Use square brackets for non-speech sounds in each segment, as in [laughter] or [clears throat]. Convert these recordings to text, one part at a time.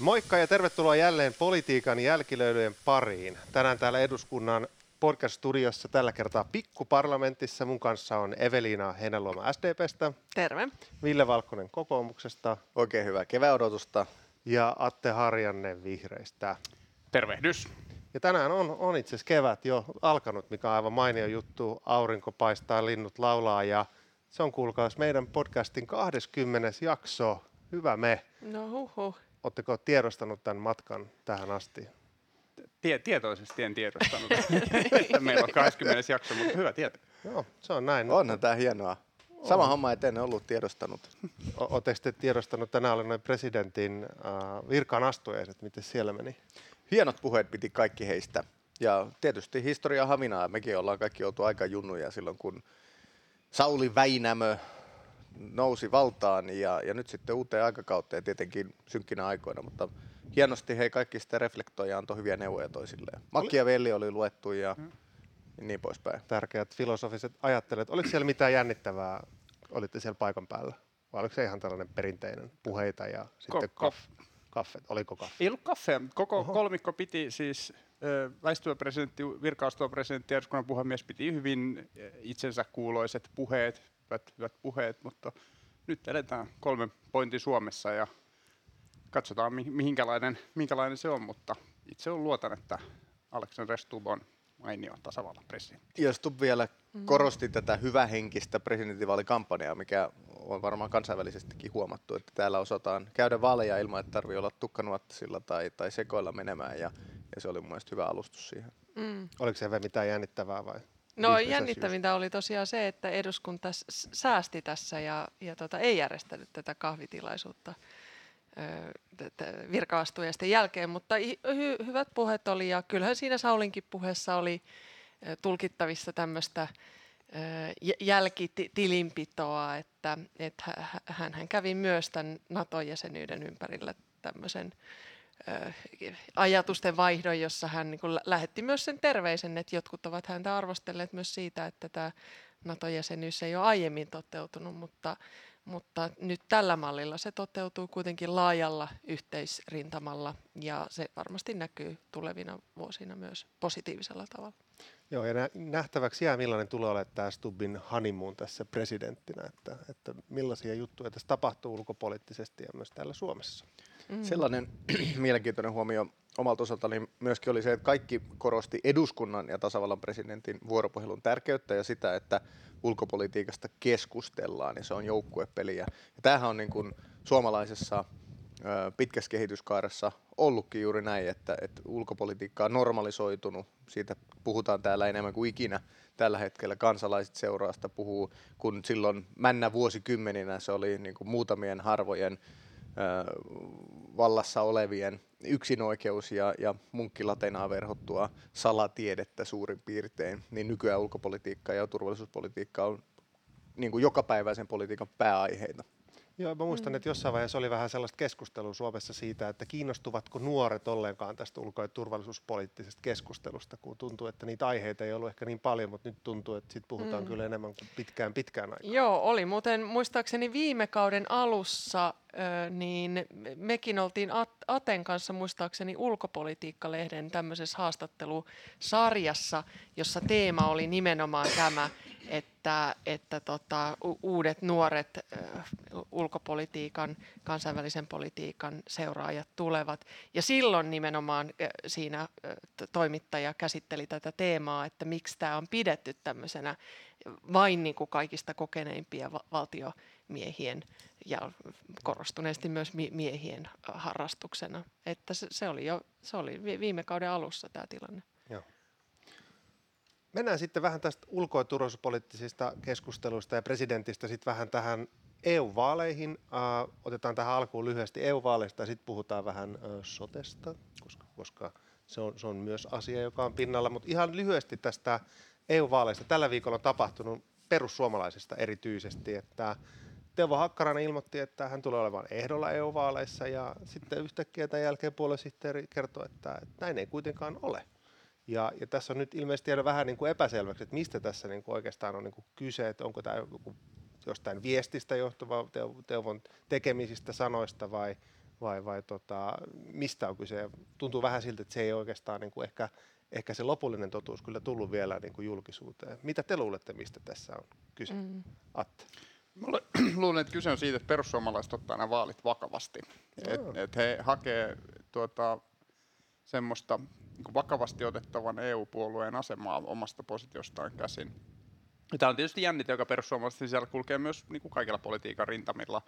Moikka ja tervetuloa jälleen politiikan jälkilöilyjen pariin. Tänään täällä eduskunnan podcast-studiossa tällä kertaa pikkuparlamentissa. Mun kanssa on Eveliina Heinäluoma SDPstä. Terve. Ville Valkonen kokoomuksesta. Oikein hyvää keväodotusta. Ja Atte Harjanne vihreistä. Tervehdys. Ja tänään on, on itse asiassa kevät jo alkanut, mikä on aivan mainio juttu. Aurinko paistaa, linnut laulaa ja se on kuulkaas meidän podcastin 20. jakso. Hyvä me. No huhu. Oletteko tiedostanut tämän matkan tähän asti? Tie, tietoisesti en tiedostanut, [laughs] että meillä on 20. jakso, mutta hyvä tietää. Joo, se on näin. Onhan tämä hienoa. Sama on. homma, etten ollut tiedostanut. Oletteko te tiedostanut, tänään oli noin presidentin äh, virkaan astujaiset, miten siellä meni? Hienot puheet piti kaikki heistä. Ja tietysti historia havinaa. Mekin ollaan kaikki oltu aika junnuja silloin, kun Sauli Väinämö nousi valtaan ja, ja nyt sitten uuteen aikakauteen tietenkin synkkinä aikoina, mutta hienosti he kaikki sitten reflektoivat ja antoi hyviä neuvoja toisilleen. Velli oli luettu ja hmm. niin poispäin. Tärkeät filosofiset ajattelet. Oliko siellä mitään jännittävää, olitte siellä paikan päällä? Vai oliko se ihan tällainen perinteinen puheita ja sitten Ko- kaff, kaffet? Oliko kaffe? Ei ollut kaffea. Koko Oho. kolmikko piti siis väistyvä presidentti, virkaustuva presidentti ja eduskunnan puhemies piti hyvin itsensä kuuloiset puheet, hyvät, hyvät puheet, mutta nyt eletään kolmen pointin Suomessa ja katsotaan mihinkälainen, minkälainen se on, mutta itse on luotan, että Alexander Stubb on mainio tasavallan presidentti. Ja Stubb vielä mm-hmm. korosti tätä hyvähenkistä presidentinvaalikampanjaa, mikä on varmaan kansainvälisestikin huomattu, että täällä osataan käydä vaaleja ilman, että tarvii olla tukkanuottasilla tai, tai sekoilla menemään ja, ja se oli mun mielestä hyvä alustus siihen. Mm. Oliko se mitään jännittävää vai? No jännittävintä oli tosiaan se, että eduskunta säästi tässä ja, ja tota, ei järjestänyt tätä kahvitilaisuutta virka-astujaisten jälkeen, mutta hy- hyvät puheet oli ja kyllähän siinä Saulinkin puheessa oli tulkittavissa tämmöistä jälkitilinpitoa, että, että hän, hän kävi myös tämän NATO-jäsenyyden ympärillä tämmöisen ajatusten vaihdon, jossa hän niin kuin lähetti myös sen terveisen, että jotkut ovat häntä arvostelleet myös siitä, että tämä NATO-jäsenyys ei ole aiemmin toteutunut, mutta, mutta nyt tällä mallilla se toteutuu kuitenkin laajalla yhteisrintamalla ja se varmasti näkyy tulevina vuosina myös positiivisella tavalla. Joo, ja nähtäväksi jää, millainen tulee olemaan tämä Stubbin honeymoon tässä presidenttinä, että, että millaisia juttuja tässä tapahtuu ulkopoliittisesti ja myös täällä Suomessa. Mm. Sellainen [clears throat] mielenkiintoinen huomio omalta osaltani myöskin oli se, että kaikki korosti eduskunnan ja tasavallan presidentin vuoropuhelun tärkeyttä ja sitä, että ulkopolitiikasta keskustellaan ja se on joukkuepeliä. Ja tämähän on niin kuin suomalaisessa pitkässä kehityskaaressa ollutkin juuri näin, että, että ulkopolitiikka on normalisoitunut. Siitä puhutaan täällä enemmän kuin ikinä tällä hetkellä. Kansalaiset seuraasta puhuu, kun silloin männä vuosikymmeninä se oli niin kuin muutamien harvojen vallassa olevien yksinoikeus ja, ja munkkilatenaa verhottua salatiedettä suurin piirtein, niin nykyään ulkopolitiikka ja turvallisuuspolitiikka on niin kuin jokapäiväisen politiikan pääaiheita. Joo, mä muistan, mm. että jossain vaiheessa oli vähän sellaista keskustelua Suomessa siitä, että kiinnostuvatko nuoret ollenkaan tästä ulko- ja turvallisuuspoliittisesta keskustelusta, kun tuntuu, että niitä aiheita ei ollut ehkä niin paljon, mutta nyt tuntuu, että siitä puhutaan mm. kyllä enemmän kuin pitkään pitkään aikaan. Joo, oli muuten muistaakseni viime kauden alussa, niin mekin oltiin Aten kanssa muistaakseni ulkopolitiikkalehden tämmöisessä haastattelusarjassa, jossa teema oli nimenomaan tämä, että, että tota, uudet nuoret ulkopolitiikan, kansainvälisen politiikan seuraajat tulevat. Ja silloin nimenomaan siinä toimittaja käsitteli tätä teemaa, että miksi tämä on pidetty tämmöisenä vain niin kuin kaikista kokeneimpia va- valtiomiehien ja korostuneesti myös miehien harrastuksena. Että se, se oli jo se oli viime kauden alussa tämä tilanne. Mennään sitten vähän tästä ulko- ja turvallisuuspoliittisista keskusteluista ja presidentistä sitten vähän tähän EU-vaaleihin. Uh, otetaan tähän alkuun lyhyesti EU-vaaleista ja sitten puhutaan vähän uh, sotesta, koska, koska se, on, se on myös asia, joka on pinnalla. Mutta ihan lyhyesti tästä EU-vaaleista. Tällä viikolla on tapahtunut perussuomalaisista erityisesti, että Teuvo Hakkarainen ilmoitti, että hän tulee olemaan ehdolla EU-vaaleissa ja sitten yhtäkkiä tämän jälkeen puoluesihteeri kertoi, että näin ei kuitenkaan ole. Ja, ja tässä on nyt ilmeisesti jäänyt vähän niin kuin epäselväksi, että mistä tässä niin kuin oikeastaan on niin kuin kyse, että onko tämä joku jostain viestistä johtuva Teuvon tekemisistä sanoista vai, vai, vai tota, mistä on kyse? Tuntuu vähän siltä, että se ei oikeastaan niin kuin ehkä, ehkä se lopullinen totuus kyllä tullut vielä niin kuin julkisuuteen. Mitä te luulette, mistä tässä on kyse? Mm. Atte. Mä luulen, [clears throat] että kyse on siitä, että perussuomalaiset ottaa nämä vaalit vakavasti. Että et he hakee tuota, semmoista vakavasti otettavan EU-puolueen asemaa omasta positiostaan käsin. Tämä on tietysti jännite, joka perussuomalaisten sisällä kulkee myös niin kuin kaikilla politiikan rintamilla,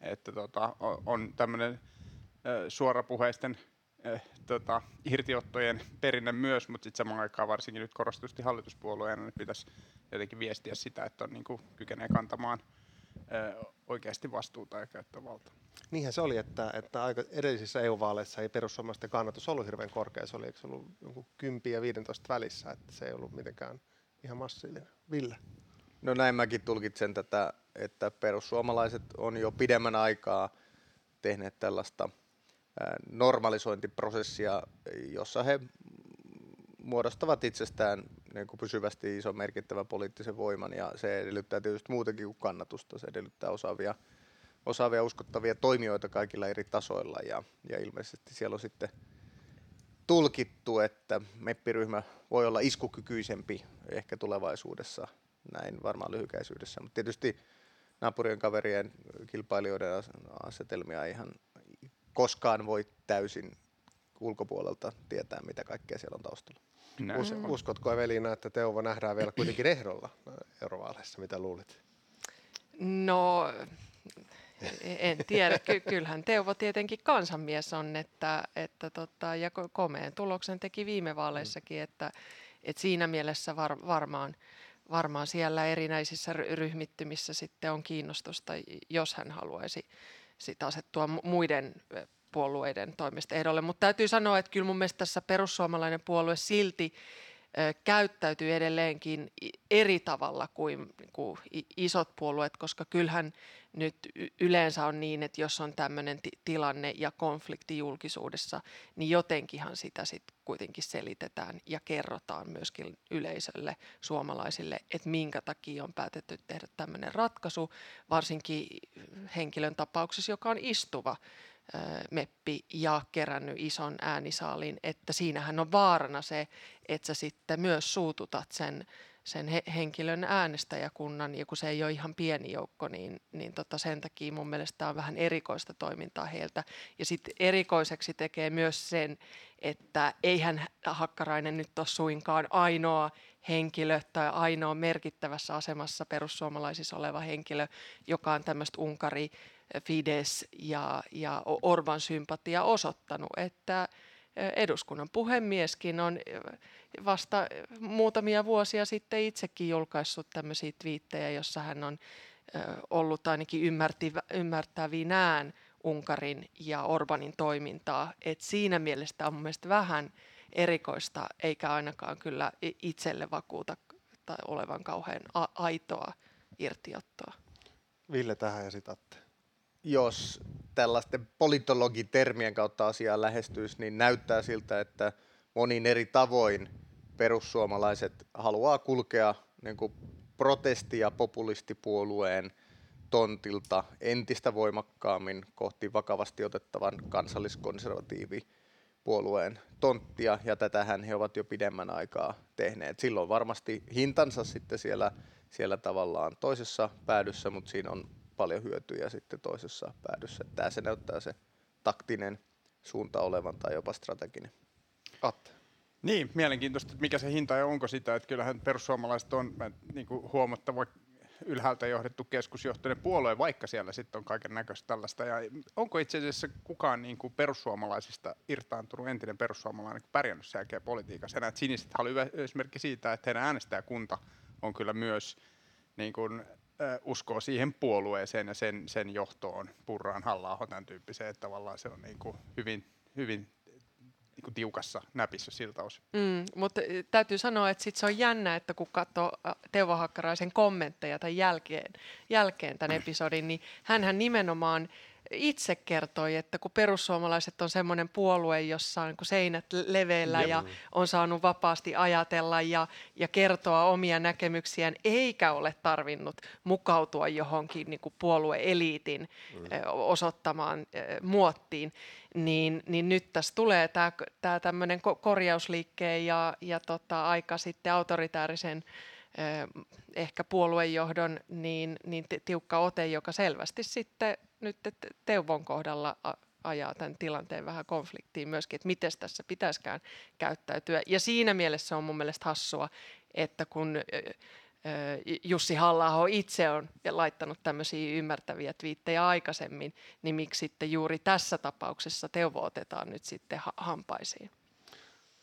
että tota, on tämmöinen suorapuheisten äh, tota, irtiottojen perinne myös, mutta sitten samaan aikaan varsinkin nyt korostusti hallituspuolueena, niin pitäisi jotenkin viestiä sitä, että on, niin kuin, kykenee kantamaan äh, oikeasti vastuuta ja käyttää valtaa. Niinhän se oli, että, että aika edellisissä EU-vaaleissa ei perussuomalaisten kannatus ollut hirveän korkea. Se oli, eikö se ollut jonkun 10 ja 15 välissä, että se ei ollut mitenkään ihan massiivinen. Ville? No näin mäkin tulkitsen tätä, että perussuomalaiset on jo pidemmän aikaa tehneet tällaista normalisointiprosessia, jossa he muodostavat itsestään niin kuin pysyvästi iso merkittävä poliittisen voiman ja se edellyttää tietysti muutenkin kuin kannatusta, se edellyttää osaavia osaavia uskottavia toimijoita kaikilla eri tasoilla. Ja, ja ilmeisesti siellä on sitten tulkittu, että meppiryhmä voi olla iskukykyisempi ehkä tulevaisuudessa, näin varmaan lyhykäisyydessä, mutta tietysti naapurien kaverien kilpailijoiden asetelmia ihan koskaan voi täysin ulkopuolelta tietää, mitä kaikkea siellä on taustalla. Us, uskotko Evelina, että Teuvo nähdään vielä kuitenkin ehdolla eurovaaleissa, mitä luulit? No en tiedä, Ky- kyllähän Teuvo tietenkin kansanmies on, että, että tota, ja komeen tuloksen teki viime vaaleissakin, että, että siinä mielessä var, varmaan, varmaan siellä erinäisissä ryhmittymissä sitten on kiinnostusta, jos hän haluaisi sit asettua muiden puolueiden toimesta ehdolle. Mutta täytyy sanoa, että kyllä mun mielestä tässä perussuomalainen puolue silti käyttäytyy edelleenkin eri tavalla kuin, kuin isot puolueet, koska kyllähän nyt yleensä on niin, että jos on tämmöinen tilanne ja konflikti julkisuudessa, niin jotenkinhan sitä sitten kuitenkin selitetään ja kerrotaan myöskin yleisölle, suomalaisille, että minkä takia on päätetty tehdä tämmöinen ratkaisu, varsinkin henkilön tapauksessa, joka on istuva meppi ja kerännyt ison äänisaalin, että siinähän on vaarana se, että sä sitten myös suututat sen, sen he, henkilön äänestäjäkunnan, ja kun se ei ole ihan pieni joukko, niin, niin tota sen takia mun mielestä on vähän erikoista toimintaa heiltä. Ja sitten erikoiseksi tekee myös sen, että eihän Hakkarainen nyt ole suinkaan ainoa henkilö tai ainoa merkittävässä asemassa perussuomalaisissa oleva henkilö, joka on tämmöistä Unkari Fides ja, ja Orban sympatia osoittanut, että eduskunnan puhemieskin on vasta muutamia vuosia sitten itsekin julkaissut tämmöisiä twiittejä, jossa hän on ollut ainakin ymmärtävinään Unkarin ja Orbanin toimintaa. Et siinä mielessä on mielestäni vähän erikoista, eikä ainakaan kyllä itselle vakuuta tai olevan kauhean aitoa irtiottoa. Ville tähän ja sitatte jos tällaisten politologitermien kautta asiaa lähestyisi, niin näyttää siltä, että monin eri tavoin perussuomalaiset haluaa kulkea niin kuin protesti- ja populistipuolueen tontilta entistä voimakkaammin kohti vakavasti otettavan kansalliskonservatiivipuolueen tonttia, ja tätähän he ovat jo pidemmän aikaa tehneet. Silloin varmasti hintansa sitten siellä, siellä tavallaan toisessa päädyssä, mutta siinä on paljon hyötyjä sitten toisessa päädyssä. Tämä se näyttää se taktinen suunta olevan tai jopa strateginen. Atte. Niin, mielenkiintoista, että mikä se hinta ja onko sitä, että kyllähän perussuomalaiset on niin kuin huomattava ylhäältä johdettu keskusjohtoinen puolue, vaikka siellä sitten on kaiken näköistä tällaista. Ja onko itse asiassa kukaan niin kuin perussuomalaisista irtaantunut entinen perussuomalainen pärjännyt sen jälkeen politiikassa? Näet siniset oli esimerkki siitä, että heidän äänestäjäkunta on kyllä myös niin kuin uskoo siihen puolueeseen ja sen, sen johtoon, Purraan, halla tämän tyyppiseen, että tavallaan se on niin kuin hyvin, hyvin niin kuin tiukassa näpissä siltä osin. Mm, mutta täytyy sanoa, että sit se on jännä, että kun katsoo Teuvo Hakkaraisen kommentteja tai jälkeen, jälkeen tämän [clears throat] episodin, niin hän nimenomaan itse kertoi, että kun perussuomalaiset on semmoinen puolue, jossa on niin seinät leveillä ja on saanut vapaasti ajatella ja, ja kertoa omia näkemyksiään, eikä ole tarvinnut mukautua johonkin niin kuin puolueeliitin mm. osoittamaan muottiin, niin, niin nyt tässä tulee tämä, tämä tämmöinen korjausliikkeen ja, ja tota, aika sitten autoritäärisen ehkä puoluejohdon niin, niin tiukka ote, joka selvästi sitten nyt Teuvon kohdalla ajaa tämän tilanteen vähän konfliktiin myöskin, että miten tässä pitäisikään käyttäytyä. Ja siinä mielessä on mun mielestä hassua, että kun Jussi halla itse on laittanut tämmöisiä ymmärtäviä twiittejä aikaisemmin, niin miksi sitten juuri tässä tapauksessa Teuvo otetaan nyt sitten hampaisiin?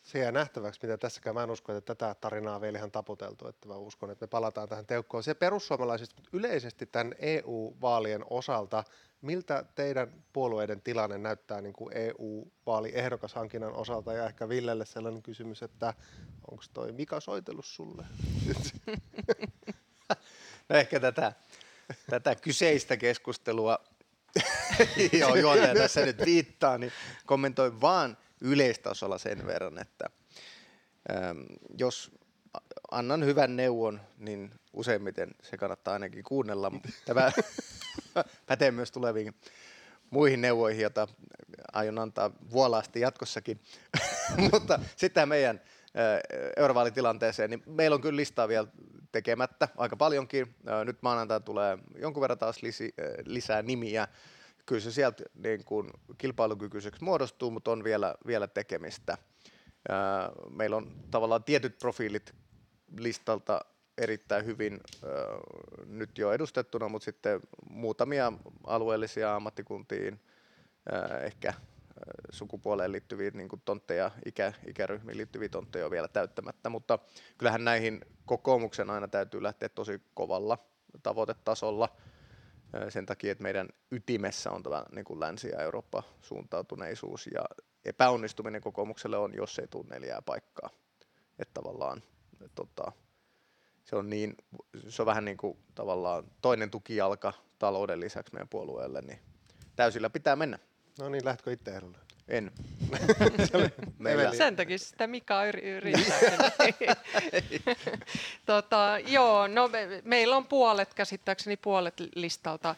Se jää nähtäväksi, mitä tässäkään. Mä en usko, että tätä tarinaa vielä ihan taputeltu, että mä uskon, että me palataan tähän teukkoon. Se perussuomalaisista, mutta yleisesti tämän EU-vaalien osalta, miltä teidän puolueiden tilanne näyttää niin kuin EU-vaaliehdokashankinnan osalta? Ja ehkä Villelle sellainen kysymys, että onko toi Mika soitellut sulle? [laughs] no ehkä tätä, tätä kyseistä keskustelua, [laughs] [laughs] johon tässä nyt viittaa, niin kommentoin vaan yleistasolla sen verran, että ähm, jos annan hyvän neuvon, niin useimmiten se kannattaa ainakin kuunnella. Tämä [laughs] pätee myös tuleviin muihin neuvoihin, joita aion antaa vuolaasti jatkossakin. [laughs] Mutta sitten meidän eurovaalitilanteeseen, niin meillä on kyllä listaa vielä tekemättä aika paljonkin. Nyt maanantaina tulee jonkun verran taas lisi, lisää nimiä kyllä se sieltä niin kuin kilpailukykyiseksi muodostuu, mutta on vielä, vielä tekemistä. Meillä on tavallaan tietyt profiilit listalta erittäin hyvin nyt jo edustettuna, mutta sitten muutamia alueellisia ammattikuntiin, ehkä sukupuoleen liittyviä niin kuin tontteja, ikä, ikäryhmiin liittyviä tontteja on vielä täyttämättä, mutta kyllähän näihin kokoomuksen aina täytyy lähteä tosi kovalla tavoitetasolla sen takia, että meidän ytimessä on tämä niin kuin Länsi- ja Eurooppa-suuntautuneisuus ja epäonnistuminen kokoomukselle on, jos ei tule neljää paikkaa. Että tavallaan tota, se on, niin, se on vähän niin kuin tavallaan toinen tukijalka talouden lisäksi meidän puolueelle, niin täysillä pitää mennä. No niin, lähtkö itse ehdolle? En. [laughs] Meillä... Sen takia sitä Mika yrittää. [laughs] tota, joo, no me, meillä on puolet, käsittääkseni puolet listalta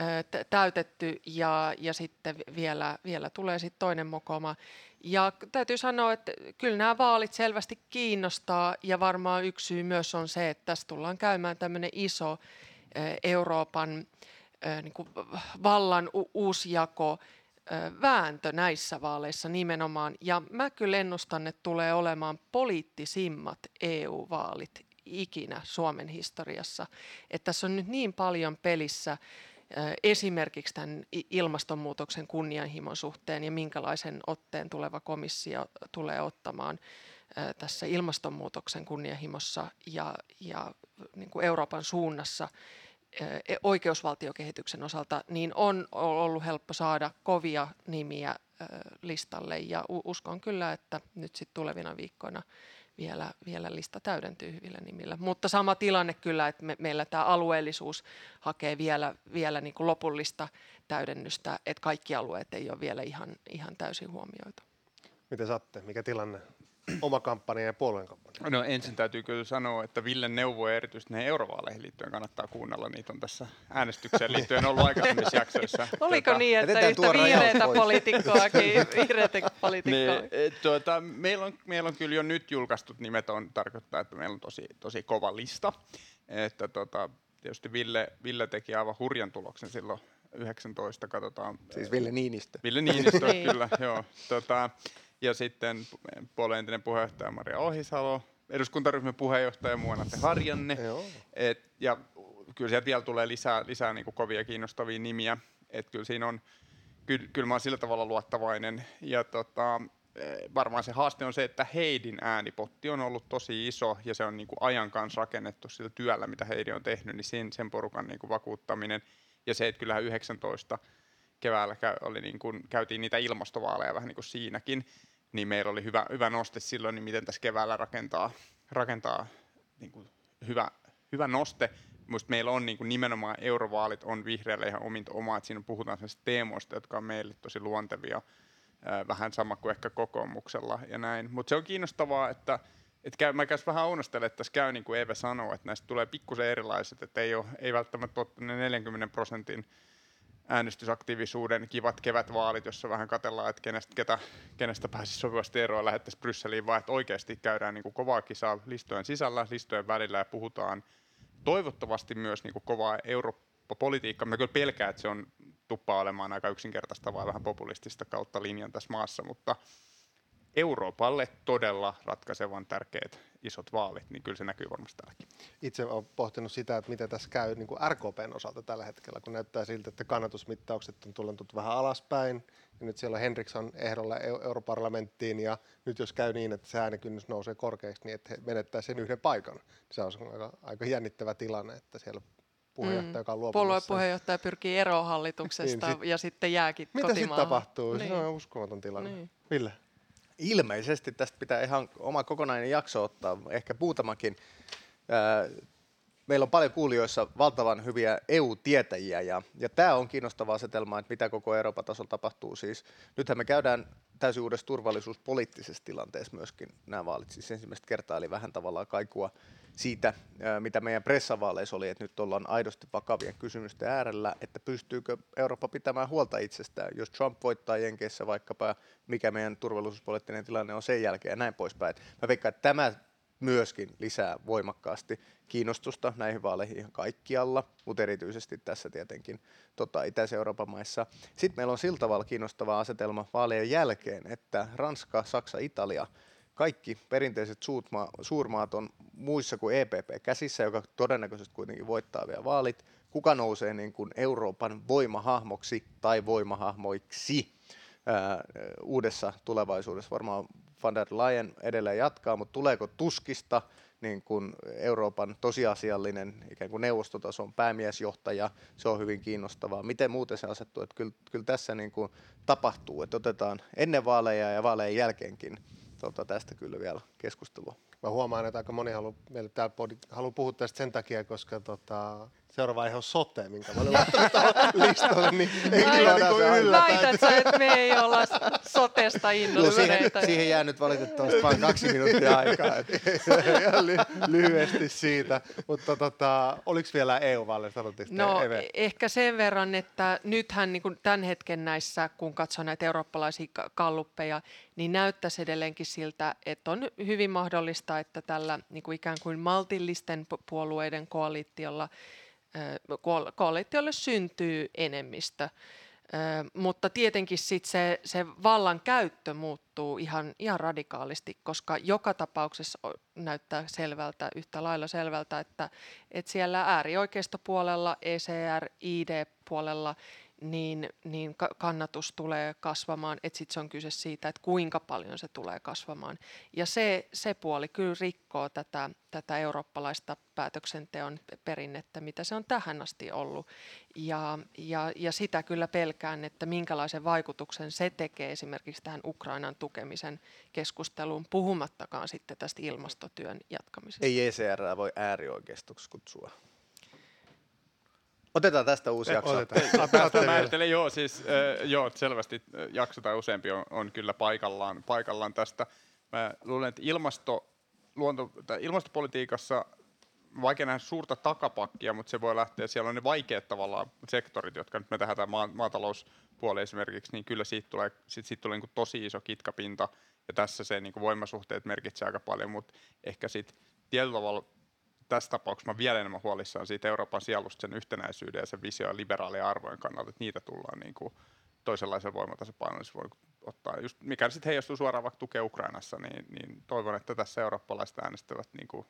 ö, täytetty ja, ja sitten vielä, vielä tulee sitten toinen mokoma. Ja täytyy sanoa, että kyllä nämä vaalit selvästi kiinnostaa ja varmaan yksi syy myös on se, että tässä tullaan käymään tämmöinen iso ö, Euroopan ö, niin kuin vallan u- uusjako, vääntö näissä vaaleissa nimenomaan. Ja mä kyllä ennustan, että tulee olemaan poliittisimmat EU-vaalit ikinä Suomen historiassa. Että tässä on nyt niin paljon pelissä esimerkiksi tämän ilmastonmuutoksen kunnianhimon suhteen ja minkälaisen otteen tuleva komissio tulee ottamaan tässä ilmastonmuutoksen kunnianhimossa ja, ja niin kuin Euroopan suunnassa oikeusvaltiokehityksen osalta, niin on ollut helppo saada kovia nimiä listalle ja uskon kyllä, että nyt sitten tulevina viikkoina vielä, vielä lista täydentyy hyvillä nimillä. Mutta sama tilanne kyllä, että me, meillä tämä alueellisuus hakee vielä, vielä niin kuin lopullista täydennystä, että kaikki alueet ei ole vielä ihan, ihan täysin huomioitu. Miten saatte? Mikä tilanne? Oma kampanja ja puolueen kampanja? No ensin täytyy kyllä sanoa, että Villen neuvoja erityisesti näihin eurovaaleihin liittyen kannattaa kuunnella. Niitä on tässä äänestykseen liittyen ollut aikaisemmissa [laughs] jaksoissa. Oliko tuota, niin, että yhtä vihreätä poliitikkoakin, [laughs] vihreätä poliitikkoa? Niin, e, tuota, meillä, on, meillä on kyllä jo nyt julkaistut nimet, on, tarkoittaa, että meillä on tosi, tosi kova lista. Että tuota, tietysti Ville, Ville teki aivan hurjan tuloksen silloin 19, katsotaan. Siis Ville Niinistö. Ville Niinistö, [laughs] niin. kyllä, joo. Tota, ja sitten puolueen entinen puheenjohtaja Maria Ohisalo, eduskuntaryhmän puheenjohtaja Muonate Harjanne. Et, ja kyllä sieltä vielä tulee lisää, lisää niin kovia kiinnostavia nimiä. Et kyllä siinä on, kyllä, kyllä mä olen sillä tavalla luottavainen. Ja tota, eh, varmaan se haaste on se, että Heidin äänipotti on ollut tosi iso ja se on niin kuin ajan kanssa rakennettu sillä työllä, mitä Heidi on tehnyt, niin sen, sen porukan niin kuin vakuuttaminen. Ja se, että kyllähän 19 keväällä käy, oli niin kuin, käytiin niitä ilmastovaaleja vähän niin kuin siinäkin, niin meillä oli hyvä, hyvä noste silloin, niin miten tässä keväällä rakentaa, rakentaa niin kuin hyvä, hyvä noste Musta meillä on niin kuin nimenomaan eurovaalit on vihreälle ihan ominta omaa, että siinä puhutaan sellaisista teemoista, jotka on meille tosi luontevia, vähän sama kuin ehkä kokoomuksella ja näin. Mutta se on kiinnostavaa, että et käy, mä käyn vähän uunostelen, että tässä käy niin kuin Eve sanoo, että näistä tulee pikkusen erilaiset, että ei, ole, ei välttämättä ole ne 40 prosentin äänestysaktiivisuuden kivat kevätvaalit, jossa vähän katellaan, että kenestä, ketä, kenestä pääsisi sopivasti eroon lähettäisiin Brysseliin, vaan että oikeasti käydään niin kuin kovaa kisaa listojen sisällä, listojen välillä ja puhutaan toivottavasti myös niin kuin kovaa Eurooppa-politiikkaa. Mä kyllä pelkään, että se on tuppaa olemaan aika yksinkertaista vai vähän populistista kautta linjan tässä maassa, mutta Euroopalle todella ratkaisevan tärkeät isot vaalit, niin kyllä se näkyy varmasti täälläkin. Itse olen pohtinut sitä, että miten tässä käy niin kuin RKPn osalta tällä hetkellä, kun näyttää siltä, että kannatusmittaukset on tullut vähän alaspäin, ja nyt siellä on Henriksson ehdolla europarlamenttiin, ja nyt jos käy niin, että se äänikynnys nousee korkeaksi, niin että he menettää sen yhden paikan. Se on aika, aika jännittävä tilanne, että siellä puheenjohtaja, mm. joka on luopumassa. Puoluepuheenjohtaja pyrkii eroon hallituksesta niin, sit, ja sitten jääkin Mitä sitten tapahtuu? Niin. Se on uskomaton tilanne. Niin. Ville? Ilmeisesti tästä pitää ihan oma kokonainen jakso ottaa, ehkä muutamakin. Meillä on paljon kuulijoissa valtavan hyviä EU-tietäjiä ja, ja tämä on kiinnostava asetelma, että mitä koko Euroopan tasolla tapahtuu. Siis, nythän me käydään täysin uudessa turvallisuuspoliittisessa tilanteessa myöskin nämä vaalit. Siis ensimmäistä kertaa eli vähän tavallaan kaikua siitä, mitä meidän pressavaaleissa oli, että nyt ollaan aidosti vakavien kysymysten äärellä, että pystyykö Eurooppa pitämään huolta itsestään, jos Trump voittaa Jenkeissä vaikkapa, mikä meidän turvallisuuspoliittinen tilanne on sen jälkeen ja näin poispäin. Mä veikkaan, että tämä myöskin lisää voimakkaasti kiinnostusta näihin vaaleihin ihan kaikkialla, mutta erityisesti tässä tietenkin tota, Itä-Euroopan maissa. Sitten meillä on sillä tavalla kiinnostava asetelma vaalien jälkeen, että Ranska, Saksa, Italia – kaikki perinteiset suurmaat on muissa kuin EPP käsissä, joka todennäköisesti kuitenkin voittaa vielä vaalit. Kuka nousee niin kuin Euroopan voimahahmoksi tai voimahahmoiksi ää, uudessa tulevaisuudessa? Varmaan van der Leyen edelleen jatkaa, mutta tuleeko Tuskista niin kuin Euroopan tosiasiallinen ikään kuin neuvostotason päämiesjohtaja, se on hyvin kiinnostavaa. Miten muuten se asettuu, että kyllä, kyllä tässä niin kuin tapahtuu, että otetaan ennen vaaleja ja vaalejen jälkeenkin tota, tästä kyllä vielä keskustelua. Mä huomaan, että aika moni haluaa meille täällä haluaa puhua tästä sen takia, koska tota, seuraava aihe on sote, minkä mä olen laittanut listalle, niin ei kyllä niin yllätä. Väität sä, että me ei olla sotesta innostuneita. siihen, siihen jää nyt valitettavasti vain kaksi minuuttia aikaa. [laughs] ly- lyhyesti siitä, mutta tota, oliko vielä EU-vaaleista? No Eve? ehkä sen verran, että nythän niin kuin tämän hetken näissä, kun katsoo näitä eurooppalaisia kalluppeja, niin näyttäisi edelleenkin siltä, että on hyvin mahdollista, että tällä niin kuin ikään kuin maltillisten puolueiden koalitiolla koalitiolle syntyy enemmistö. mutta tietenkin sit se, se vallan käyttö muuttuu ihan, ihan radikaalisti, koska joka tapauksessa näyttää selvältä, yhtä lailla selvältä, että, että siellä äärioikeistopuolella, ECR, ID-puolella niin, niin kannatus tulee kasvamaan, että sitten se on kyse siitä, että kuinka paljon se tulee kasvamaan. Ja se, se puoli kyllä rikkoo tätä, tätä eurooppalaista päätöksenteon perinnettä, mitä se on tähän asti ollut. Ja, ja, ja sitä kyllä pelkään, että minkälaisen vaikutuksen se tekee esimerkiksi tähän Ukrainan tukemisen keskusteluun, puhumattakaan sitten tästä ilmastotyön jatkamisesta. Ei ECR voi äärioikeistoksi kutsua. Otetaan tästä uusi jakso. Mä ajattelen, joo, siis, äh, joo, selvästi jakso tai useampi on, on kyllä paikallaan, paikallaan tästä. Mä luulen, että ilmasto, luonto, tai ilmastopolitiikassa vaikea nähdä suurta takapakkia, mutta se voi lähteä, siellä on ne vaikeat tavallaan sektorit, jotka nyt me tehdään tämä maatalouspuoli esimerkiksi, niin kyllä siitä tulee, sit, siitä tulee niin tosi iso kitkapinta, ja tässä se niin voimasuhteet merkitsee aika paljon, mutta ehkä sitten tietyllä tavalla tässä tapauksessa mä vielä enemmän huolissaan siitä Euroopan sielusta, sen yhtenäisyyden ja sen visio- ja liberaalien arvojen kannalta, että niitä tullaan niin kuin toisenlaisen voimatasapainon voi ottaa. Just, mikä sitten heijastuu suoraan vaikka tukea Ukrainassa, niin, niin toivon, että tässä eurooppalaiset äänestävät niin kuin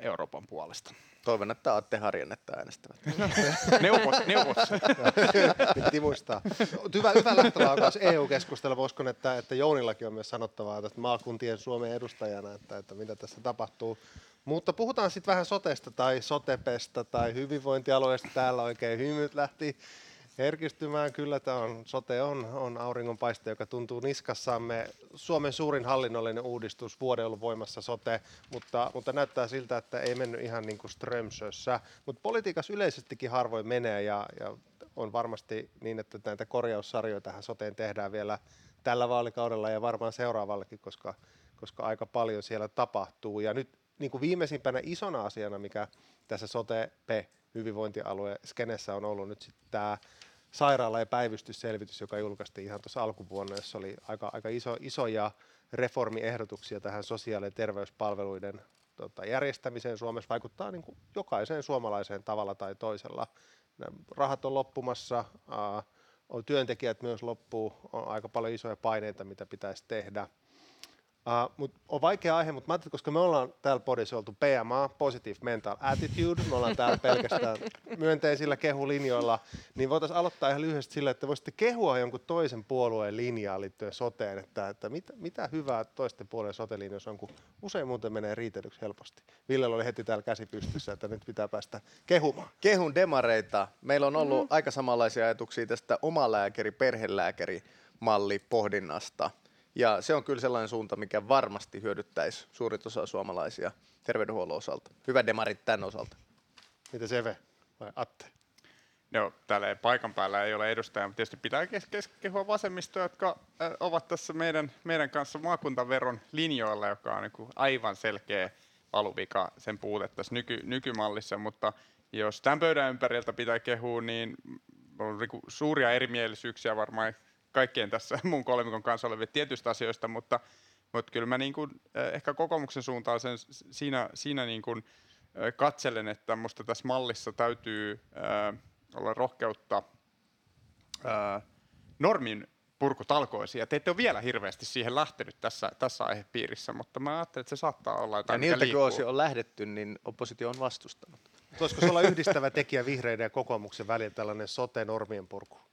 Euroopan puolesta. Toivon, että Atte Harjannetta äänestävät. [laughs] neuvos, neuvos. Piti muistaa. Hyvä, hyvä lähtölaukaus EU-keskustelu. Uskon, että, että Jounillakin on myös sanottavaa tästä maakuntien Suomen edustajana, että, että mitä tässä tapahtuu. Mutta puhutaan sitten vähän sotesta tai sotepesta tai hyvinvointialueesta. Täällä oikein hymyt lähti Herkistymään kyllä tämä on, sote on, on auringonpaiste, joka tuntuu niskassamme. Suomen suurin hallinnollinen uudistus, vuoden ollut voimassa sote, mutta, mutta näyttää siltä, että ei mennyt ihan niin kuin Strömsössä. Mutta politiikassa yleisestikin harvoin menee ja, ja on varmasti niin, että näitä korjaussarjoja tähän soteen tehdään vielä tällä vaalikaudella ja varmaan seuraavallekin, koska, koska aika paljon siellä tapahtuu. Ja nyt niin kuin viimeisimpänä isona asiana, mikä tässä sote-P hyvinvointialue skenessä on ollut nyt sitten tämä sairaala- ja päivystysselvitys, joka julkaistiin ihan tuossa alkuvuonna, jossa oli aika, aika iso, isoja reformiehdotuksia tähän sosiaali- ja terveyspalveluiden tota, järjestämiseen Suomessa. Vaikuttaa niin kuin jokaiseen suomalaiseen tavalla tai toisella. Nämä rahat on loppumassa, ää, on työntekijät myös loppuu, on aika paljon isoja paineita, mitä pitäisi tehdä. Uh, mut on vaikea aihe, mutta mä ajattelin, koska me ollaan täällä podissa oltu PMA, Positive Mental Attitude, me ollaan täällä pelkästään [laughs] myönteisillä kehulinjoilla, niin voitaisiin aloittaa ihan lyhyesti sillä, että voisitte kehua jonkun toisen puolueen linjaa liittyen soteen, että, että mit, mitä hyvää toisten puolueen sotelinjoissa on, kun usein muuten menee riitelyksi helposti. Ville oli heti täällä käsi pystyssä, että nyt pitää päästä kehumaan. Kehun demareita. Meillä on ollut mm-hmm. aika samanlaisia ajatuksia tästä omalääkäri, perhelääkäri malli pohdinnasta. Ja se on kyllä sellainen suunta, mikä varmasti hyödyttäisi suurit osa suomalaisia terveydenhuollon osalta. Hyvä demarit tämän osalta. Mitä se vai Atte? No, täällä paikan päällä ei ole edustajaa, mutta tietysti pitää kes- kehua vasemmistoa, jotka äh, ovat tässä meidän, meidän kanssa maakuntaveron linjoilla, joka on niin aivan selkeä valuvika sen puute tässä nyky, nykymallissa, mutta jos tämän pöydän ympäriltä pitää kehua, niin on niin suuria erimielisyyksiä varmaan kaikkien tässä [laughs] mun kolmikon kanssa olevia tietyistä asioista, mutta, mutta kyllä mä niin kuin, ehkä kokoomuksen suuntaan sen, siinä, siinä niin kuin, katselen, että minusta tässä mallissa täytyy äh, olla rohkeutta äh, normin purkutalkoisiin, ja te ette ole vielä hirveästi siihen lähtenyt tässä, tässä aihepiirissä, mutta mä ajattelen, että se saattaa olla jotain, ja niiltä kun on lähdetty, niin oppositio on vastustanut. Voisiko se olla yhdistävä tekijä vihreiden ja kokoomuksen välillä tällainen sote-normien purku?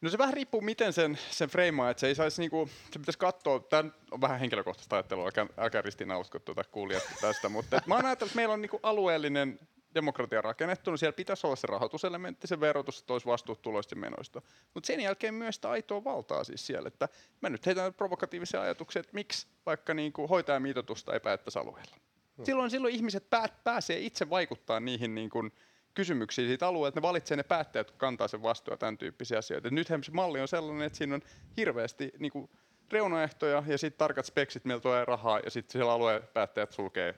No se vähän riippuu, miten sen, sen freimaa, että se ei saisi niinku, se pitäisi katsoa, tämä on vähän henkilökohtaista ajattelua, älkää, älkää ristiinausko tuota kuulijat tästä, mutta et mä oon ajatellut, että meillä on niinku alueellinen demokratia rakennettu, niin siellä pitäisi olla se rahoituselementti, se verotus, että olisi vastuut tuloista ja menoista. Mutta sen jälkeen myös sitä aitoa valtaa siis siellä, että mä nyt heitän provokatiivisia ajatuksia, että miksi vaikka niinku hoitajamitoitusta ei päättäisi alueella. Hmm. Silloin, silloin ihmiset päät, pääsee itse vaikuttaa niihin niin kuin, kysymyksiä siitä alueelta, ne valitsee ne päättäjät, jotka kantaa sen vastuun tämän tyyppisiä asioita. Et nythän se malli on sellainen, että siinä on hirveästi niin kuin, reunaehtoja ja sitten tarkat speksit, millä tulee rahaa ja sitten siellä alueen päättäjät sulkee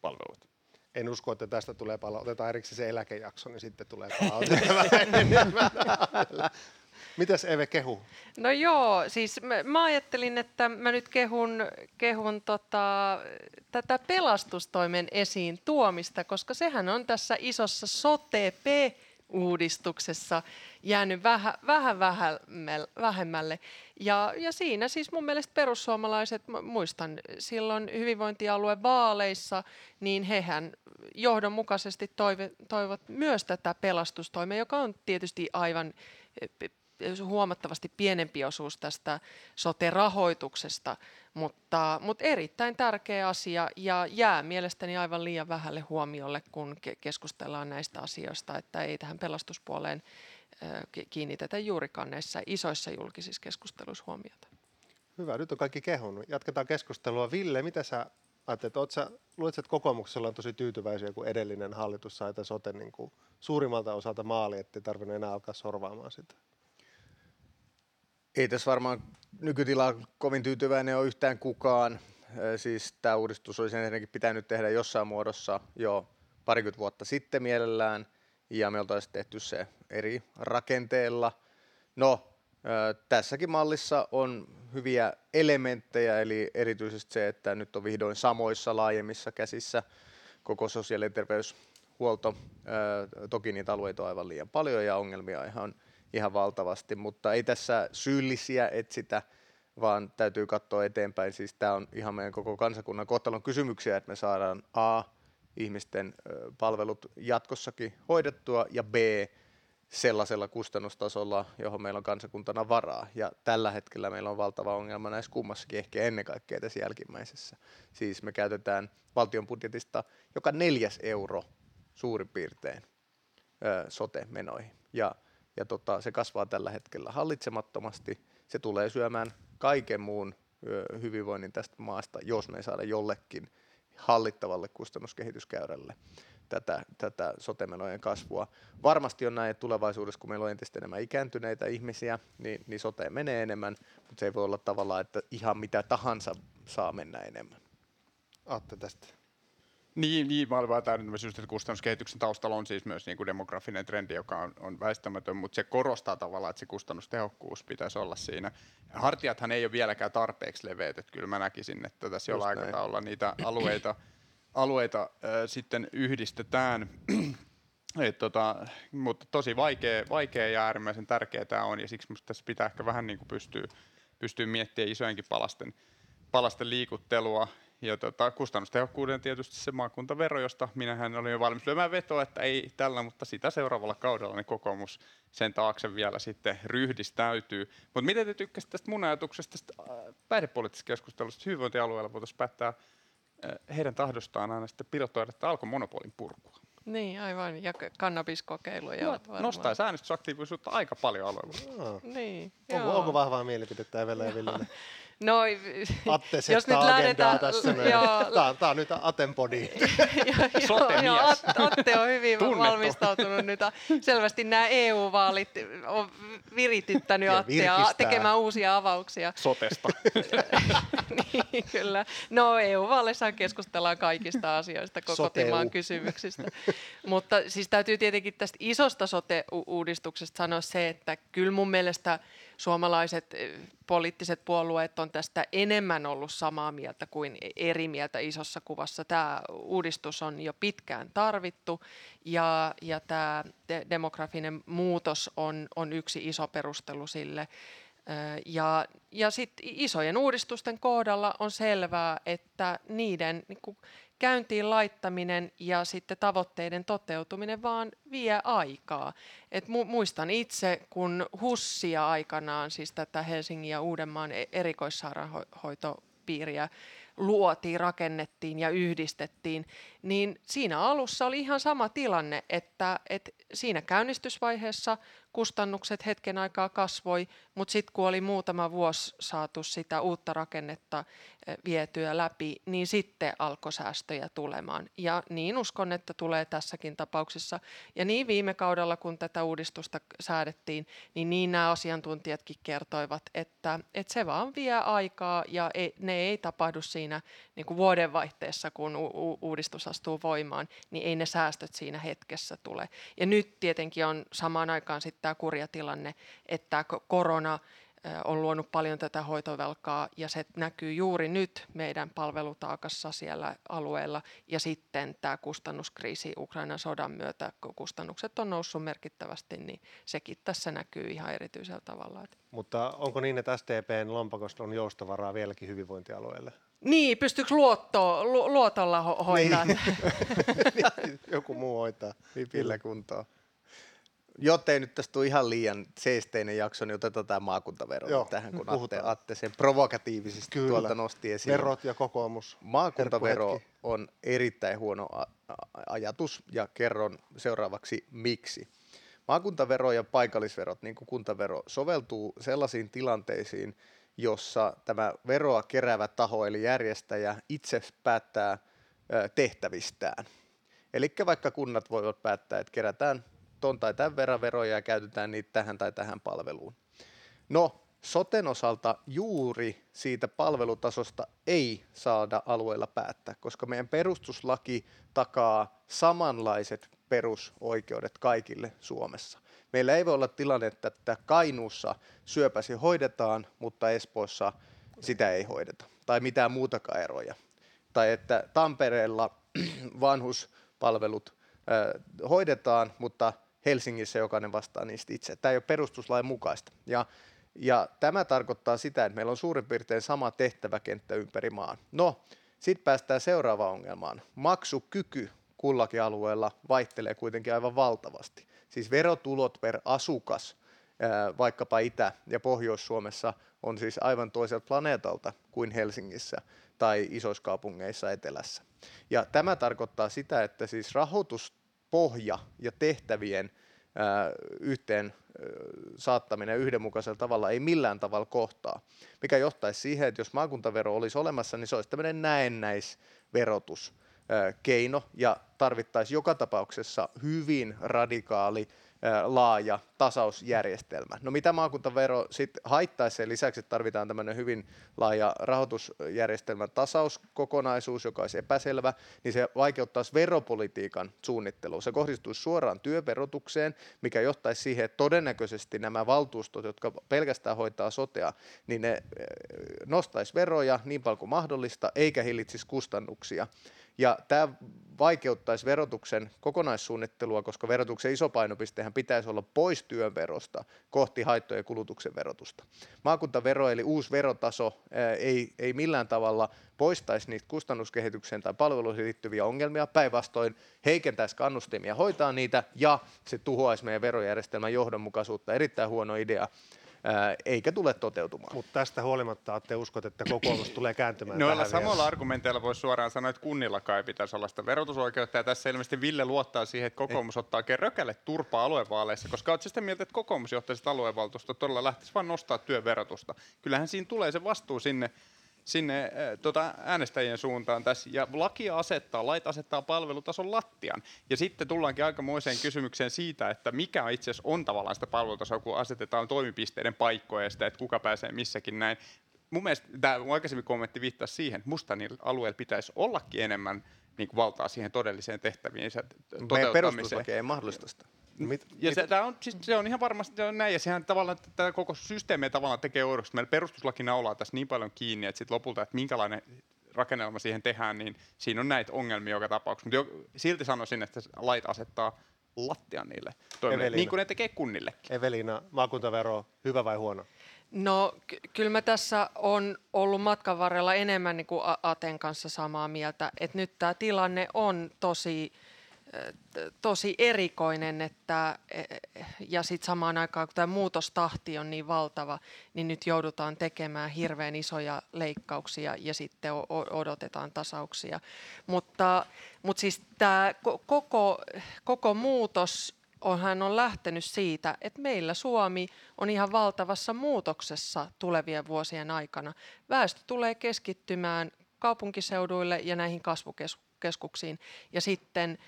palvelut. En usko, että tästä tulee palautetta. Otetaan erikseen se eläkejakso, niin sitten tulee [laughs] palautetta. Mitäs Eve kehu? No joo, siis mä, mä ajattelin, että mä nyt kehun, kehun tota, tätä pelastustoimen esiin tuomista, koska sehän on tässä isossa sote uudistuksessa jäänyt vähän, vähän vähemmälle. Ja, ja siinä siis mun mielestä perussuomalaiset, muistan silloin hyvinvointialueen vaaleissa, niin hehän johdonmukaisesti toivot myös tätä pelastustoimea, joka on tietysti aivan huomattavasti pienempi osuus tästä sote-rahoituksesta, mutta, mutta erittäin tärkeä asia ja jää mielestäni aivan liian vähälle huomiolle, kun keskustellaan näistä asioista, että ei tähän pelastuspuoleen kiinnitetä juurikaan näissä isoissa julkisissa keskusteluissa huomiota. Hyvä, nyt on kaikki kehunut. Jatketaan keskustelua. Ville, mitä sä ajattelet, oot sä, luulet, että kokoomuksella on tosi tyytyväisiä, kun edellinen hallitus sai tämän soten niin kuin suurimmalta osalta maali, ettei tarvinnut enää alkaa sorvaamaan sitä? Ei tässä varmaan nykytila kovin tyytyväinen ole yhtään kukaan. Siis tämä uudistus olisi ensinnäkin pitänyt tehdä jossain muodossa jo parikymmentä vuotta sitten mielellään, ja me oltaisiin tehty se eri rakenteella. No, tässäkin mallissa on hyviä elementtejä, eli erityisesti se, että nyt on vihdoin samoissa laajemmissa käsissä koko sosiaali- ja terveyshuolto. Toki niitä alueita on aivan liian paljon ja ongelmia ihan ihan valtavasti, mutta ei tässä syyllisiä etsitä, vaan täytyy katsoa eteenpäin. Siis tämä on ihan meidän koko kansakunnan kohtalon kysymyksiä, että me saadaan A, ihmisten palvelut jatkossakin hoidettua ja B, sellaisella kustannustasolla, johon meillä on kansakuntana varaa. Ja tällä hetkellä meillä on valtava ongelma näissä kummassakin, ehkä ennen kaikkea tässä jälkimmäisessä. Siis me käytetään valtion budjetista joka neljäs euro suurin piirtein sote-menoihin. Ja ja tota, se kasvaa tällä hetkellä hallitsemattomasti. Se tulee syömään kaiken muun hyvinvoinnin tästä maasta, jos me ei saada jollekin hallittavalle kustannuskehityskäyrälle tätä, tätä sotemenojen kasvua. Varmasti on näin, että tulevaisuudessa, kun meillä on entistä enemmän ikääntyneitä ihmisiä, niin, niin sote menee enemmän, mutta se ei voi olla tavallaan, että ihan mitä tahansa saa mennä enemmän. Aatte tästä. Niin, niin mä olen vaan täydentämässä just, että kustannuskehityksen taustalla on siis myös niin kuin demografinen trendi, joka on, on väistämätön, mutta se korostaa tavallaan, että se kustannustehokkuus pitäisi olla siinä. Hartiathan ei ole vieläkään tarpeeksi leveät, että kyllä mä näkisin, että tässä jollain aikataululla niitä alueita, alueita äh, sitten yhdistetään. [clears throat] Et tota, mutta tosi vaikea, vaikea ja äärimmäisen tärkeää tämä on, ja siksi minusta tässä pitää ehkä vähän niin kuin pystyä, pystyä miettimään isojenkin palasten, palasten liikuttelua, ja tota, kustannustehokkuuden tietysti se maakuntavero, josta minähän olin jo valmis lyömään vetoa, että ei tällä, mutta sitä seuraavalla kaudella niin kokoomus sen taakse vielä sitten ryhdistäytyy. Mutta miten te tykkäsitte tästä mun ajatuksesta tästä äh, päihdepoliittisesta keskustelusta hyvinvointialueella voitaisiin päättää äh, heidän tahdostaan aina sitten pilotoida tätä alkomonopolin purkua? Niin, aivan. Ja kannabiskokeiluja. No, nostaisi äänestysaktiivisuutta aika paljon alueella. Oh. Niin, onko, onko vahvaa mielipidettä Evellä ja Villelle? [laughs] No, [laughs] Atte jos nyt lähdetään, tässä [laughs] Tämä, tämä on nyt Aten podi. [laughs] joo, Atte on hyvin Tunnettu. valmistautunut nyt. Selvästi nämä EU-vaalit on virityttänyt Attea tekemään uusia avauksia. Sotesta. niin, kyllä. No EU-vaaleissa keskustellaan kaikista asioista, koko kotimaan kysymyksistä. Mutta siis täytyy tietenkin tästä isosta sote-uudistuksesta sanoa se, että kyllä mun mielestä – suomalaiset eh, poliittiset puolueet on tästä enemmän ollut samaa mieltä kuin eri mieltä isossa kuvassa. Tämä uudistus on jo pitkään tarvittu ja, ja tämä demografinen muutos on, on yksi iso perustelu sille. Ja, ja sitten isojen uudistusten kohdalla on selvää, että niiden niin kuin, käyntiin laittaminen ja sitten tavoitteiden toteutuminen vaan vie aikaa. Et mu- muistan itse, kun Hussia aikanaan, siis tätä Helsingin ja Uudenmaan e-, erikoissairaanhoitopiiriä luotiin, rakennettiin ja yhdistettiin, niin siinä alussa oli ihan sama tilanne, että, että siinä käynnistysvaiheessa kustannukset hetken aikaa kasvoi, mutta sitten kun oli muutama vuosi saatu sitä uutta rakennetta eh, vietyä läpi, niin sitten alkoi säästöjä tulemaan. Ja niin uskon, että tulee tässäkin tapauksessa. Ja niin viime kaudella, kun tätä uudistusta säädettiin, niin niin nämä asiantuntijatkin kertoivat, että, että se vaan vie aikaa ja ei, ne ei tapahdu siinä niin kuin vuodenvaihteessa, kun u- uudistus astuu voimaan, niin ei ne säästöt siinä hetkessä tule. Ja nyt tietenkin on samaan aikaan sitten tämä kurja tilanne, että korona on luonut paljon tätä hoitovelkaa ja se näkyy juuri nyt meidän palvelutaakassa siellä alueella ja sitten tämä kustannuskriisi Ukrainan sodan myötä, kun kustannukset on noussut merkittävästi, niin sekin tässä näkyy ihan erityisellä tavalla. Mutta onko niin, että SDPn lompakosta on joustavaraa vieläkin hyvinvointialueelle? Niin, pystyykö luotto, lu, luotolla ho- hoitaa? Niin. [laughs] Joku muu hoitaa. Vipillä kuntoon. Jottei nyt tästä tule ihan liian seesteinen jakso, niin otetaan tämä maakuntavero Joo, tähän, kun Atte, Atte sen provokatiivisesti Kyllä. tuolta nosti esiin. Verot ja kokoomus. Maakuntavero on erittäin huono ajatus ja kerron seuraavaksi miksi. Maakuntavero ja paikallisverot, niin kuin kuntavero, soveltuu sellaisiin tilanteisiin, jossa tämä veroa keräävä taho eli järjestäjä itse päättää tehtävistään. Eli vaikka kunnat voivat päättää, että kerätään ton tai tämän verran veroja ja käytetään niitä tähän tai tähän palveluun. No, soten osalta juuri siitä palvelutasosta ei saada alueella päättää, koska meidän perustuslaki takaa samanlaiset perusoikeudet kaikille Suomessa. Meillä ei voi olla tilanne, että Kainuussa syöpäsi hoidetaan, mutta Espoossa sitä ei hoideta, tai mitään muutakaan eroja. Tai että Tampereella [clears throat] vanhuspalvelut hoidetaan, mutta Helsingissä jokainen vastaa niistä itse. Tämä ei ole perustuslain mukaista. Ja, ja tämä tarkoittaa sitä, että meillä on suurin piirtein sama tehtäväkenttä ympäri maan. No, sitten päästään seuraavaan ongelmaan. Maksukyky kullakin alueella vaihtelee kuitenkin aivan valtavasti. Siis verotulot per asukas vaikkapa Itä- ja Pohjois-Suomessa on siis aivan toiselta planeetalta kuin Helsingissä tai isoissa kaupungeissa etelässä. Ja tämä tarkoittaa sitä, että siis rahoituspohja ja tehtävien yhteen saattaminen yhdenmukaisella tavalla ei millään tavalla kohtaa, mikä johtaisi siihen, että jos maakuntavero olisi olemassa, niin se olisi tämmöinen näennäisverotus keino ja tarvittaisiin joka tapauksessa hyvin radikaali laaja tasausjärjestelmä. No mitä maakuntavero sitten haittaisi sen lisäksi, että tarvitaan tämmöinen hyvin laaja rahoitusjärjestelmän tasauskokonaisuus, joka olisi epäselvä, niin se vaikeuttaisi veropolitiikan suunnittelua. Se kohdistuisi suoraan työverotukseen, mikä johtaisi siihen, että todennäköisesti nämä valtuustot, jotka pelkästään hoitaa sotea, niin ne nostaisi veroja niin paljon kuin mahdollista, eikä hillitsisi kustannuksia. Ja tämä vaikeuttaisi verotuksen kokonaissuunnittelua, koska verotuksen iso painopistehän pitäisi olla pois työn verosta kohti haittojen kulutuksen verotusta. Maakuntavero eli uusi verotaso ei, ei millään tavalla poistaisi niitä kustannuskehitykseen tai palveluihin liittyviä ongelmia, päinvastoin heikentäisi kannustimia hoitaa niitä ja se tuhoaisi meidän verojärjestelmän johdonmukaisuutta. Erittäin huono idea eikä tule toteutumaan. Mutta tästä huolimatta te uskot, että kokoomus tulee kääntymään Noilla tähän samoilla vielä. argumenteilla voisi suoraan sanoa, että kunnillakaan ei pitäisi olla sitä verotusoikeutta. Ja tässä ilmeisesti Ville luottaa siihen, että kokoomus ottaa oikein rökälle turpaa aluevaaleissa, koska olet sitä mieltä, että kokoomusjohtaiset aluevaltuusto todella lähtisi vain nostaa työn verotusta. Kyllähän siinä tulee se vastuu sinne sinne äh, tota, äänestäjien suuntaan tässä. Ja laki asettaa, lait asettaa palvelutason lattian. Ja sitten tullaankin aikamoiseen kysymykseen siitä, että mikä itse asiassa on tavallaan sitä palvelutasoa, kun asetetaan toimipisteiden paikkoja ja sitä, että kuka pääsee missäkin näin. Mun mielestä tämä aikaisemmin kommentti viittasi siihen, että musta niillä alueilla pitäisi ollakin enemmän niin kuin valtaa siihen todelliseen tehtäviin. Meidän perustuslaki ei mahdollista sitä. Mit, ja mit? Se, tämä on, siis, se on ihan varmasti se on näin, ja sehän tavallaan tämä koko systeemi tavallaan tekee oudoksi. Meillä perustuslaki naulaa tässä niin paljon kiinni, että sitten lopulta, että minkälainen rakennelma siihen tehdään, niin siinä on näitä ongelmia joka tapauksessa. Mutta silti sanoisin, että lait asettaa lattian niille toimille, niin kuin ne tekee kunnillekin. Evelina, maakuntavero, hyvä vai huono? No ky- kyllä mä tässä on ollut matkan varrella enemmän niin kuin Aten kanssa samaa mieltä, että nyt tämä tilanne on tosi tosi erikoinen, että, e, ja sitten samaan aikaan, kun tämä muutostahti on niin valtava, niin nyt joudutaan tekemään hirveän isoja leikkauksia ja sitten odotetaan tasauksia. Mutta, mutta siis tämä koko, koko muutos onhan on lähtenyt siitä, että meillä Suomi on ihan valtavassa muutoksessa tulevien vuosien aikana. Väestö tulee keskittymään kaupunkiseuduille ja näihin kasvukeskuksiin. Ja sitten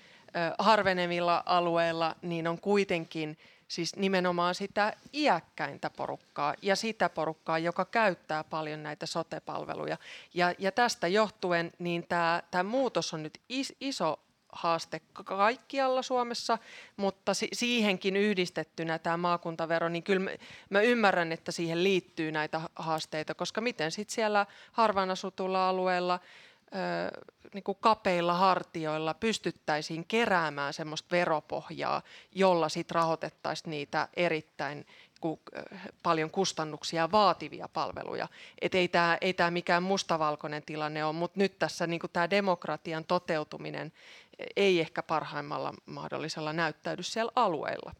harvenevilla alueilla, niin on kuitenkin siis nimenomaan sitä iäkkäintä porukkaa ja sitä porukkaa, joka käyttää paljon näitä sotepalveluja. Ja, ja tästä johtuen niin tämä, tämä muutos on nyt is, iso haaste kaikkialla Suomessa, mutta si- siihenkin yhdistettynä tämä maakuntavero, niin kyllä mä, mä ymmärrän, että siihen liittyy näitä haasteita, koska miten sitten siellä harvaan asutulla alueella niin kuin kapeilla hartioilla pystyttäisiin keräämään semmoista veropohjaa, jolla sitten rahoitettaisiin niitä erittäin paljon kustannuksia vaativia palveluja. Et ei tämä ei tää mikään mustavalkoinen tilanne ole, mutta nyt tässä niin tämä demokratian toteutuminen ei ehkä parhaimmalla mahdollisella näyttäydy siellä alueilla.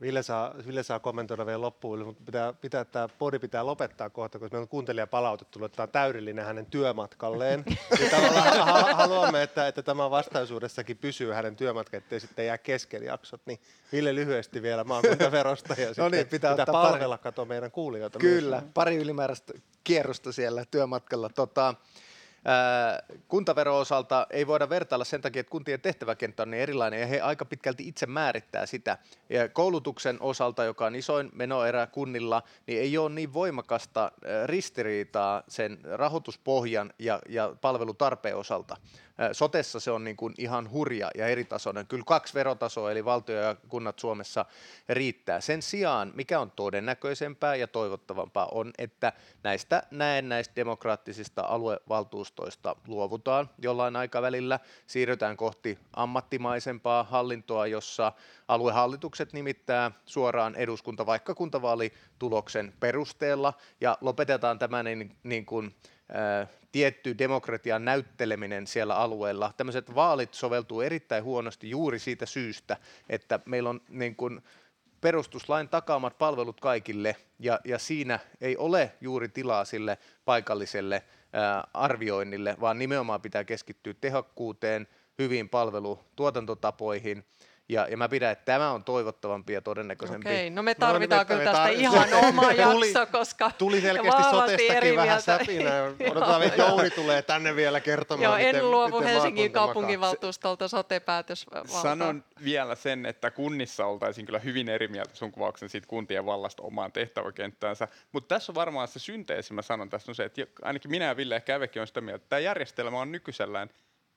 Ville saa, Ville saa kommentoida vielä loppuun, mutta pitää, pitää, tämä podi pitää lopettaa kohta, koska meillä on kuuntelijapalautettu, tullut, että tämä on täydellinen hänen työmatkalleen. [laughs] ja tavallaan haluamme, että, että tämä vastaisuudessakin pysyy hänen työmatka, ettei sitten jää kesken jaksot. Niin Ville lyhyesti vielä maakuntaverosta ja [laughs] no niin, pitää, pitää palvella pari... meidän kuulijoita. Kyllä, myös. pari ylimääräistä kierrosta siellä työmatkalla. Tota, Kuntavero osalta ei voida vertailla sen takia, että kuntien tehtäväkenttä on niin erilainen ja he aika pitkälti itse määrittää sitä. Ja koulutuksen osalta, joka on isoin menoerä kunnilla, niin ei ole niin voimakasta ristiriitaa sen rahoituspohjan ja, ja palvelutarpeen osalta. Sotessa se on niin kuin ihan hurja ja eritasoinen. Kyllä kaksi verotasoa, eli valtio ja kunnat Suomessa riittää. Sen sijaan, mikä on todennäköisempää ja toivottavampaa, on, että näistä näennäistä demokraattisista aluevaltuustoista luovutaan jollain aikavälillä. Siirrytään kohti ammattimaisempaa hallintoa, jossa aluehallitukset nimittää suoraan eduskunta vaikka kuntavaalituloksen perusteella ja lopetetaan tämä niin, niin kuin, tietty demokratian näytteleminen siellä alueella. Tämmöiset vaalit soveltuu erittäin huonosti juuri siitä syystä, että meillä on niin kuin perustuslain takaamat palvelut kaikille, ja, ja siinä ei ole juuri tilaa sille paikalliselle ää, arvioinnille, vaan nimenomaan pitää keskittyä tehokkuuteen, hyviin palvelutuotantotapoihin Ja, ja mä pidän, että tämä on toivottavampi ja todennäköisempi. Okei, no me No, tarvitaan nyt me kyllä tästä tar- ihan oma [laughs] jakso, koska Tuli selkeästi sotestakin vähän säpinää. [laughs] Odotetaan, että. Jouni tulee tänne vielä kertomaan, Joo, miten, en luovu miten Helsingin kaupunginvaltuustolta sote-päätösvaltaa. Sanon vielä sen, että kunnissa oltaisiin kyllä hyvin eri mieltä sun kuvauksen siitä kuntien vallasta omaan tehtäväkenttäänsä. Mutta tässä on varmaan se synteesi, mä sanon tässä on se, että ainakin minä ja Ville ja Kävekin on sitä mieltä, että tämä järjestelmä on nykyisellään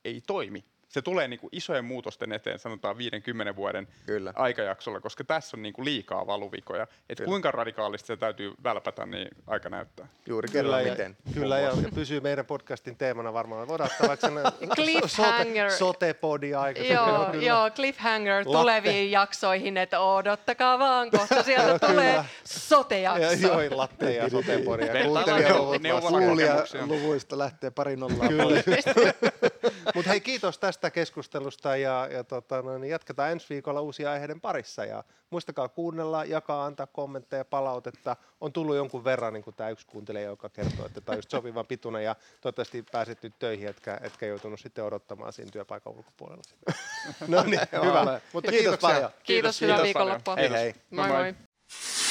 ei toimi. Se tulee niinku isojen muutosten eteen, sanotaan 50 vuoden Kyllä. aikajaksolla, koska tässä on niinku liikaa valuvikoja. Et kuinka radikaalisti se täytyy välpätä, niin aika näyttää. Juuri Kyllä, ja, miten. kyllä ja, pysyy meidän podcastin teemana varmaan. Voidaan ottaa vaikka sellainen Cliffhanger. sote, sotepodi. Joo, kyllä. joo, cliffhanger Latte. tuleviin jaksoihin, että odottakaa vaan, kohta sieltä tulee Ja, sote-jakso. joo, latte ja sotepodi. Ja Vertaillaan kuuntelijaluvut neuvo- laskee. neuvolakokemuksia. luvuista lähtee pari nollaa. Kyllä. [laughs] [laughs] Mutta hei, kiitos tästä keskustelusta ja, ja tota, no, niin jatketaan ensi viikolla uusia aiheiden parissa. Ja muistakaa kuunnella, jakaa, antaa kommentteja, palautetta. On tullut jonkun verran, niin kuin tämä yksi kuuntelija, joka kertoo, että tämä on just sopivan pituinen ja toivottavasti pääset nyt töihin, etkä, etkä joutunut sitten odottamaan siinä työpaikan ulkopuolella. [laughs] no niin, hyvä. Mutta Kiitos paljon. Kiitos, hyvää Kiitos viikonloppua. Hei hei. Moi Moi moi. moi.